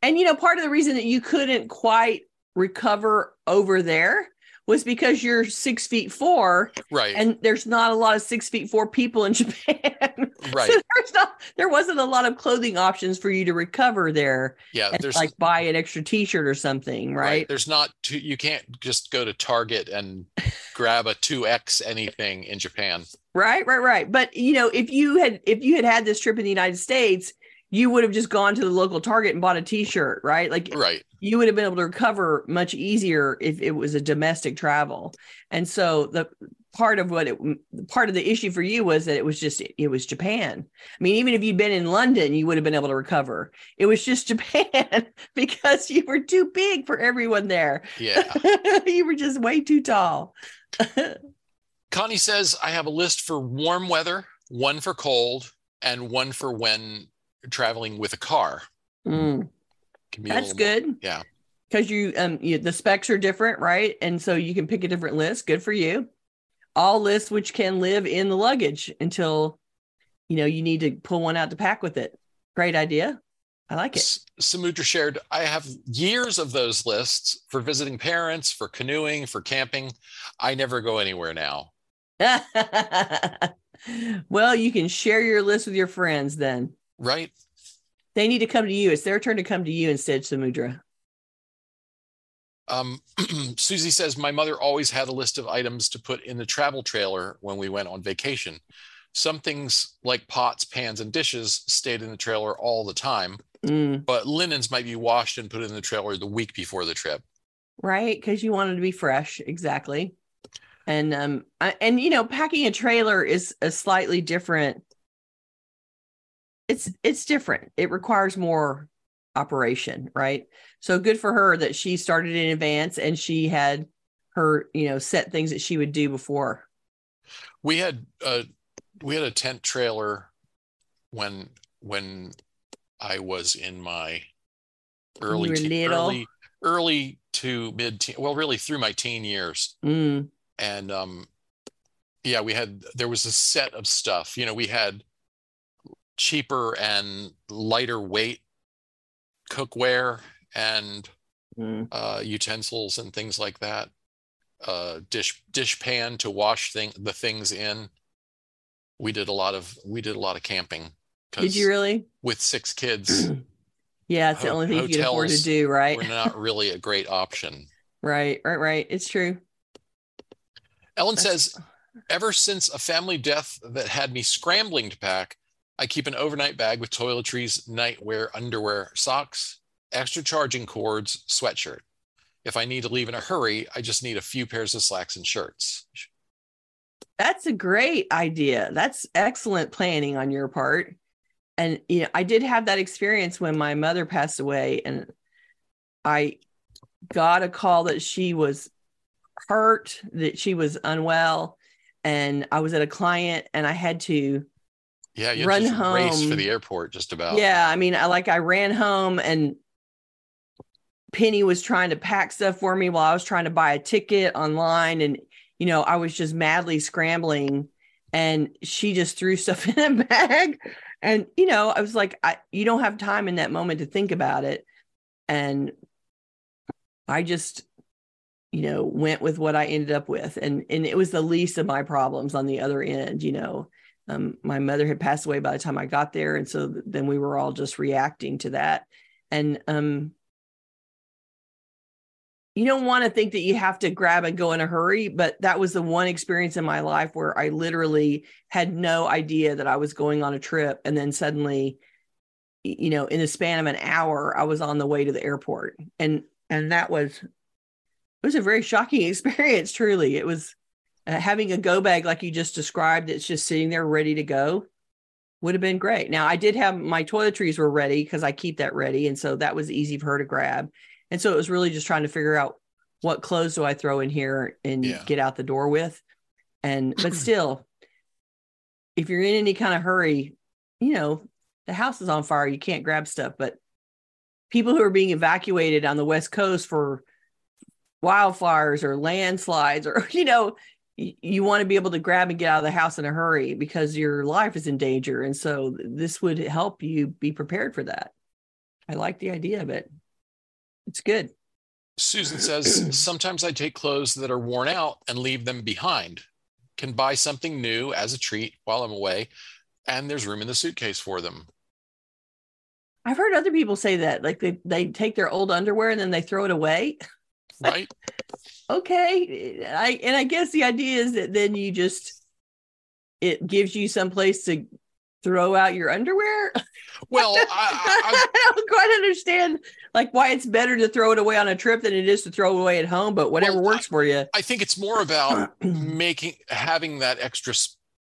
And you know, part of the reason that you couldn't quite recover over there was because you're six feet four right, and there's not a lot of six feet four people in Japan. right, So there's not there wasn't a lot of clothing options for you to recover there yeah. There's like buy an extra t-shirt or something, right? There's not two, you can't just go to Target and grab a 2X anything in Japan. Right, right, right. But you know, if you had if you had had this trip in the United States, you would have just gone to the local Target and bought a T-shirt, right? Like Right. you would have been able to recover much easier if it was a domestic travel. And so the part of what it part of the issue for you was that it was just it was Japan. I mean, even if you'd been in London, you would have been able to recover. It was just Japan because you were too big for everyone there. Yeah. you were just way too tall. Connie says, I have a list for warm weather, one for cold, and one for when traveling with a car. Mm. Can be a That's little more- good. yeah. Because you um you, the specs are different, right? And so you can pick a different list. Good for you. All lists which can live in the luggage until you know you need to pull one out to pack with it. Great idea. I like it. Samudra shared, I have years of those lists for visiting parents, for canoeing, for camping. I never go anywhere now. well, you can share your list with your friends then. Right. They need to come to you. It's their turn to come to you instead, Samudra. Um, Susie says, My mother always had a list of items to put in the travel trailer when we went on vacation. Some things like pots, pans, and dishes stayed in the trailer all the time, Mm, but linens might be washed and put in the trailer the week before the trip. right? Because you wanted to be fresh. Exactly. And um I, and you know, packing a trailer is a slightly different. It's it's different. It requires more operation, right? So good for her that she started in advance and she had her, you know, set things that she would do before. We had a we had a tent trailer when when I was in my early little? early early to mid teen well really through my teen years Mm, and um yeah we had there was a set of stuff you know we had cheaper and lighter weight cookware and mm. uh utensils and things like that uh dish dish pan to wash thing the things in we did a lot of we did a lot of camping Did you really? with six kids Yeah, it's the only thing you can afford to do, right? were not really a great option Right, right, right. It's true. ellen That's- says ever since a family death that had me scrambling to pack i keep an overnight bag with toiletries nightwear underwear socks extra charging cords sweatshirt if i need to leave in a hurry i just need a few pairs of slacks and shirts That's a great idea. That's excellent planning on your part. And you know, I did have that experience when my mother passed away and I got a call that she was hurt, that she was unwell, and I was at a client and I had to yeah you Run just race for home. the airport just about. Yeah, I mean, I like I ran home and Penny was trying to pack stuff for me while I was trying to buy a ticket online and you know, I was just madly scrambling and she just threw stuff in a bag. And you know, I was like I you don't have time in that moment to think about it. And I just you know, went with what I ended up with and and it was the least of my problems on the other end, you know um, my mother had passed away by the time I got there, and so then we were all just reacting to that. And um, you don't want to think that you have to grab and go in a hurry, but that was the one experience in my life where I literally had no idea that I was going on a trip. And then suddenly, you know, in the span of an hour, I was on the way to the airport. And, and that was, it was a very shocking experience, truly. It was uh, having a go bag like you just described, it's just sitting there ready to go would have been great. Now, I did have my toiletries were ready because I keep that ready. And so that was easy for her to grab. And so it was really just trying to figure out what clothes do I throw in here and yeah. get out the door with. And but still, if you're in any kind of hurry, you know, the house is on fire, you can't grab stuff. But people who are being evacuated on the West Coast for wildfires or landslides or, you know, you, you want to be able to grab and get out of the house in a hurry because your life is in danger. And so this would help you be prepared for that. I like the idea of it. It's good. Susan says, sometimes I take clothes that are worn out and leave them behind. Can buy something new as a treat while I'm away, and there's room in the suitcase for them. I've heard other people say that, like they, they take their old underwear and then they throw it away. Right. okay. I and I guess the idea is that then you just it gives you some place to throw out your underwear. Well, I, I, I, don't quite understand like why it's better to throw it away on a trip than it is to throw it away at home. But whatever well, works for you. I think it's more about making having that extra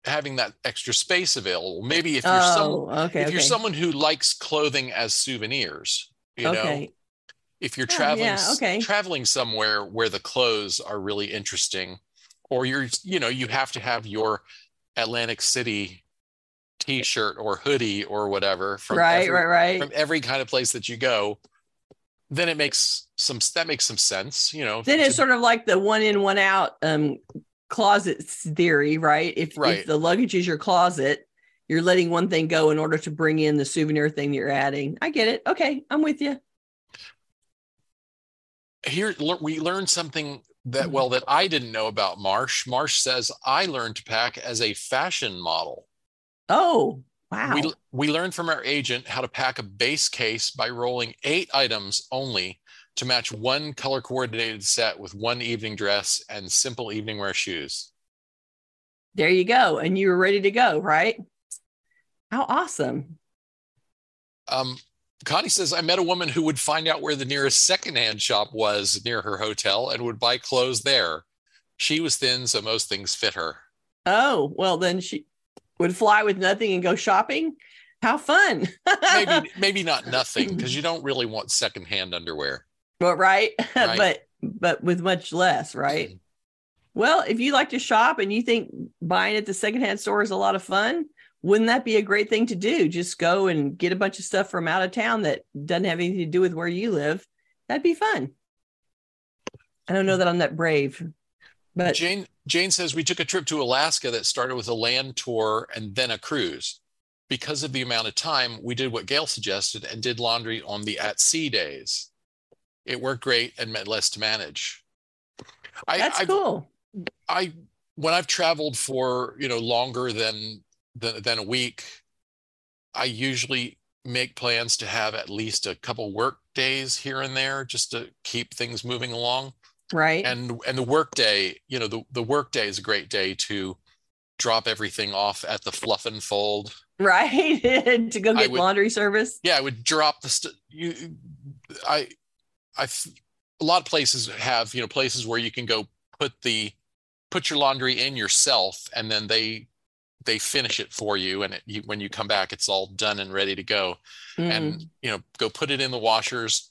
having that extra space available. Maybe if you're oh, some, okay, if okay. you're someone who likes clothing as souvenirs, you okay. know, if you're traveling yeah, okay. traveling somewhere where the clothes are really interesting, or you're you know you have to have your Atlantic City t-shirt or hoodie or whatever from right every, right right. from every kind of place that you go then it makes some that makes some sense you know then it's sort of like the one in one out um closet theory right? If, right. if the luggage is your closet you're letting one thing go in order to bring in the souvenir thing that you're adding. I get it. Okay i'm with you here we learned something that well that i didn't know about marsh marsh says i learned to pack as a fashion model Oh, wow. We, we learned from our agent how to pack a base case by rolling eight items only to match one color coordinated set with one evening dress and simple evening wear shoes. There you go. And you were ready to go, right? How awesome. Um, Connie says, I met a woman who would find out where the nearest secondhand shop was near her hotel and would buy clothes there. She was thin, so most things fit her. Oh, well, then she would fly with nothing and go shopping. How fun. maybe maybe not nothing because you don't really want secondhand underwear. But right? right? but but with much less, right? Mm-hmm. Well, if you like to shop and you think buying at the secondhand store is a lot of fun, wouldn't that be a great thing to do? Just go and get a bunch of stuff from out of town that doesn't have anything to do with where you live. That'd be fun. I don't know that I'm that brave. But Jane Jane says we took a trip to Alaska that started with a land tour and then a cruise. Because of the amount of time, we did what Gayle suggested and did laundry on the at sea days. It worked great and meant less to manage. I, That's I've, cool. I when I've traveled for you know longer than than, than a week, I usually make plans to have at least a couple work days here and there just to keep things moving along. Right. And and the work day you know the, the work day is a great day to drop everything off at the fluff and fold. Right. To go get would, laundry service. Yeah i would drop the st- you i i a lot of places have you know places where you can go put the put your laundry in yourself and then they they finish it for you and it, you, when you come back it's all done and ready to go mm. and you know go put it in the washers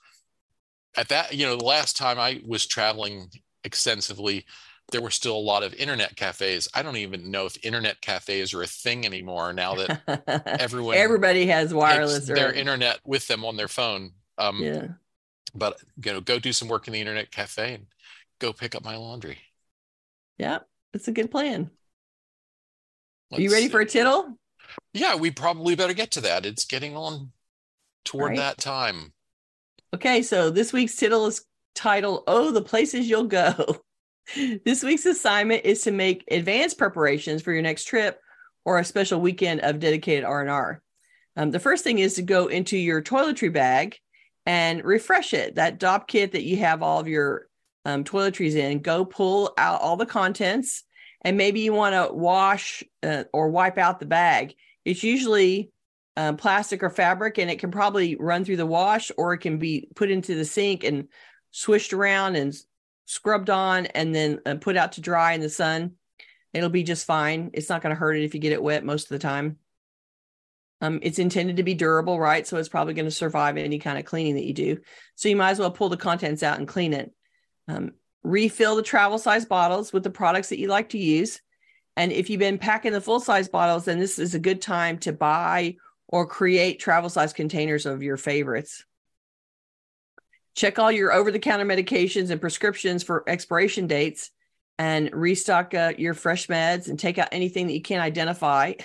at that, you know, the last time I was traveling extensively, there were still a lot of internet cafes. I don't even know if internet cafes are a thing anymore now that everyone everybody has wireless their internet with them on their phone. Um, yeah. But you know, go do some work in the internet cafe and go pick up my laundry. Yeah, it's a good plan. Let's are you ready see. for a tittle? Yeah, we probably better get to that. It's getting on toward right. that time. Okay, so this week's tittle is titled Oh, the Places You'll Go. this week's assignment is to make advanced preparations for your next trip or a special weekend of dedicated R&R. Um, the first thing is to go into your toiletry bag and refresh it. That Dopp kit that you have all of your um, toiletries in, go pull out all the contents, and maybe you want to wash uh, or wipe out the bag. It's usually um, plastic or fabric, and it can probably run through the wash, or it can be put into the sink and swished around and scrubbed on, and then uh, put out to dry in the sun. It'll be just fine. It's not going to hurt it if you get it wet most of the time. Um, it's intended to be durable, right? So it's probably going to survive any kind of cleaning that you do. So you might as well pull the contents out and clean it. Um, refill the travel size bottles with the products that you like to use. And if you've been packing the full size bottles, then this is a good time to buy or create travel size containers of your favorites. Check all your over the counter medications and prescriptions for expiration dates and restock uh, your fresh meds and take out anything that you can't identify.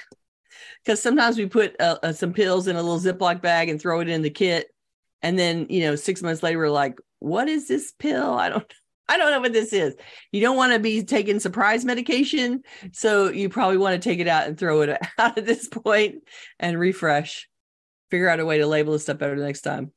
Because sometimes we put uh, uh, some pills in a little Ziploc bag and throw it in the kit. And then, you know, six months later, we're like, what is this pill? I don't I don't know what this is. You don't want to be taking surprise medication. So you probably want to take it out and throw it out at this point and refresh. Figure out a way to label this stuff better next time.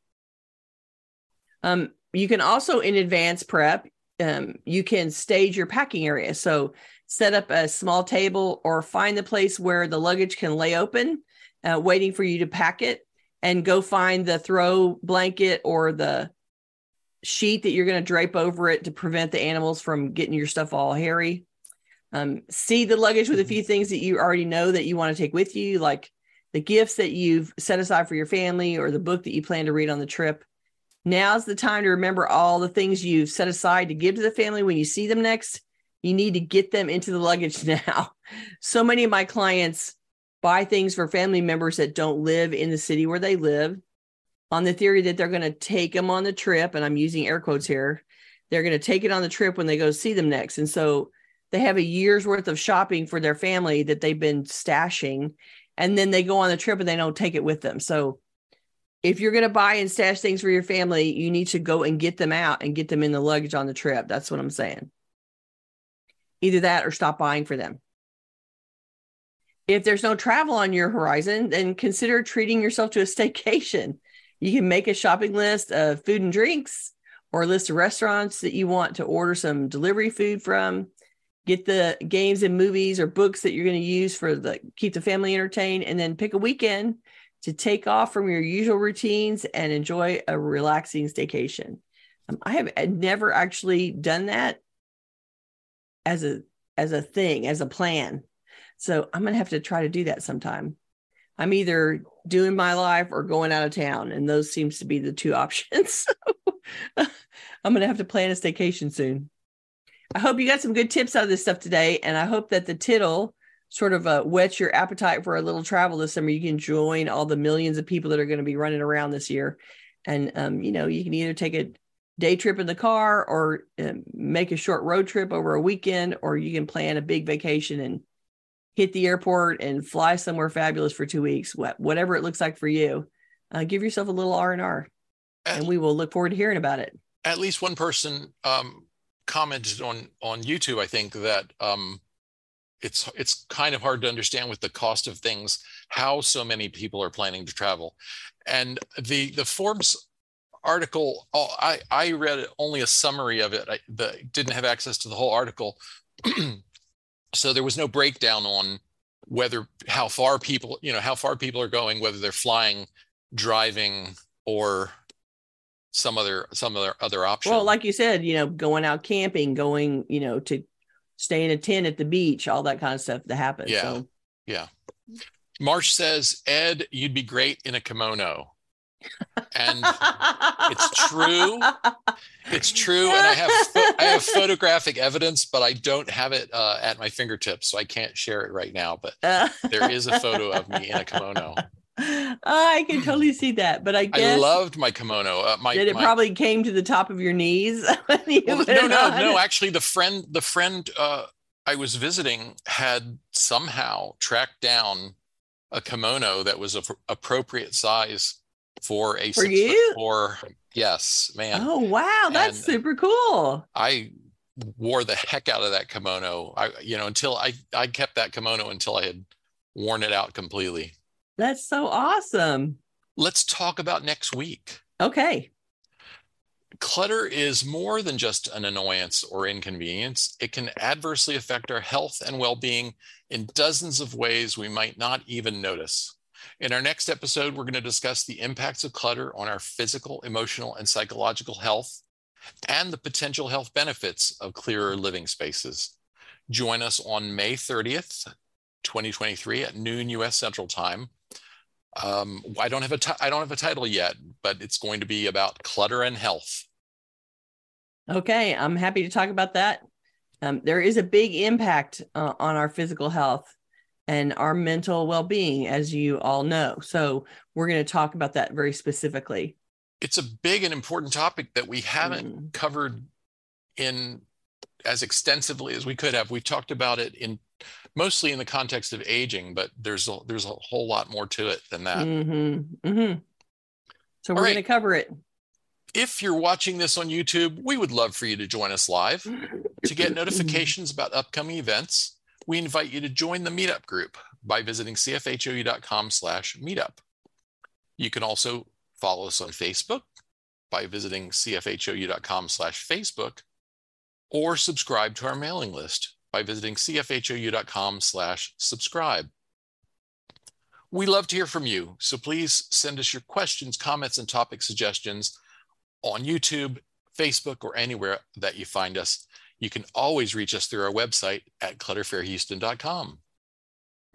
Um, you can also in advance prep, um, you can stage your packing area. So set up a small table or find the place where the luggage can lay open, uh, waiting for you to pack it, and go find the throw blanket or the sheet that you're going to drape over it to prevent the animals from getting your stuff all hairy. Um, seed the luggage with a few things that you already know that you want to take with you, like the gifts that you've set aside for your family or the book that you plan to read on the trip. Now's the time to remember all the things you've set aside to give to the family when you see them next. You need to get them into the luggage now. So many of my clients buy things for family members that don't live in the city where they live on the theory that they're going to take them on the trip. And I'm using air quotes here. They're going to take it on the trip when they go see them next. And so they have a year's worth of shopping for their family that they've been stashing. And then they go on the trip and they don't take it with them. So if you're going to buy and stash things for your family, you need to go and get them out and get them in the luggage on the trip. That's what I'm saying. Either that or stop buying for them. If there's no travel on your horizon, then consider treating yourself to a staycation. You can make a shopping list of food and drinks or a list of restaurants that you want to order some delivery food from. Get the games and movies or books that you're going to use for the keep the family entertained, and then pick a weekend to take off from your usual routines and enjoy a relaxing staycation. Um, I have never actually done that as a as a thing as a plan, so I'm gonna have to try to do that sometime. I'm either doing my life or going out of town, and those seems to be the two options. I'm going to have to plan a staycation soon. I hope you got some good tips out of this stuff today, and I hope that the tittle sort of uh, whets your appetite for a little travel this summer. You can join all the millions of people that are going to be running around this year, and um, you know you can either take a day trip in the car or um, make a short road trip over a weekend, or you can plan a big vacation and hit the airport and fly somewhere fabulous for two weeks, whatever it looks like for you. Uh, give yourself a little R and R, and we will look forward to hearing about it. At least one person um, commented on on YouTube. I think that um, it's it's kind of hard to understand with the cost of things how so many people are planning to travel, and the the Forbes article. Oh, I I read only a summary of it. I the, didn't have access to the whole article. so there was no breakdown on whether how far people you know how far people are going whether they're flying driving or some other some other other option. Well like you said you know going out camping going you know to stay in a tent at the beach all that kind of stuff that happens yeah. so. yeah. Marsh says ed you'd be great in a kimono and it's true. It's true, and I have I have photographic evidence, but I don't have it uh, at my fingertips, so I can't share it right now. But there is a photo of me in a kimono. I can totally see that, but I guess I loved my kimono. Uh, my, did it my, probably came to the top of your knees? well, no, no, no. Actually, the friend, the friend uh, I was visiting had somehow tracked down a kimono that was a appropriate size for a for you four. Yes, man. Oh wow, that's and super cool. I wore the heck out of that kimono. I you know until I I kept that kimono until I had worn it out completely. That's so awesome. Let's talk about next week. Okay. Clutter is more than just an annoyance or inconvenience. It can adversely affect our health and well being in dozens of ways we might not even notice. In our next episode, we're going to discuss the impacts of clutter on our physical, emotional, and psychological health and the potential health benefits of clearer living spaces. Join us on May 30th, 2023 at noon US Central Time. Um, I don't have a t- I don't have a title yet, but it's going to be about clutter and health. Okay, I'm happy to talk about that. Um, there is a big impact uh, on our physical health and our mental well-being, as you all know. So we're going to talk about that very specifically. It's a big and important topic that we haven't mm. covered in as extensively as we could have. We talked about it in mostly in the context of aging, but there's a, there's a whole lot more to it than that. Mm-hmm. Mm-hmm. So we're right. going to cover it. If you're watching this on YouTube, we would love for you to join us live. to get notifications about upcoming events, we invite you to join the meetup group by visiting cfhou.com slash meetup. You can also follow us on Facebook by visiting cfhou.com slash Facebook or subscribe to our mailing list by visiting cfhou.com slash subscribe. We love to hear from you, so please send us your questions, comments, and topic suggestions on YouTube, Facebook, or anywhere that you find us. You can always reach us through our website at clutterfairyhouston.com.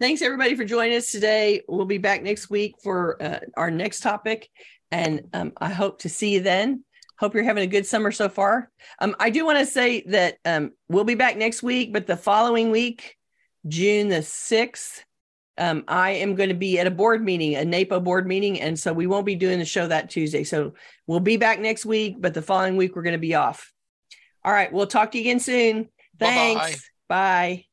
Thanks, everybody, for joining us today. We'll be back next week for uh, our next topic, and um, I hope to see you then. Hope you're having a good summer so far. Um, I do want to say that um, we'll be back next week, but the following week, June the 6th, um, I am going to be at a board meeting, a NAPO board meeting. And so we won't be doing the show that Tuesday. So we'll be back next week, but the following week, we're going to be off. All right. We'll talk to you again soon. Thanks. Bye-bye. Bye.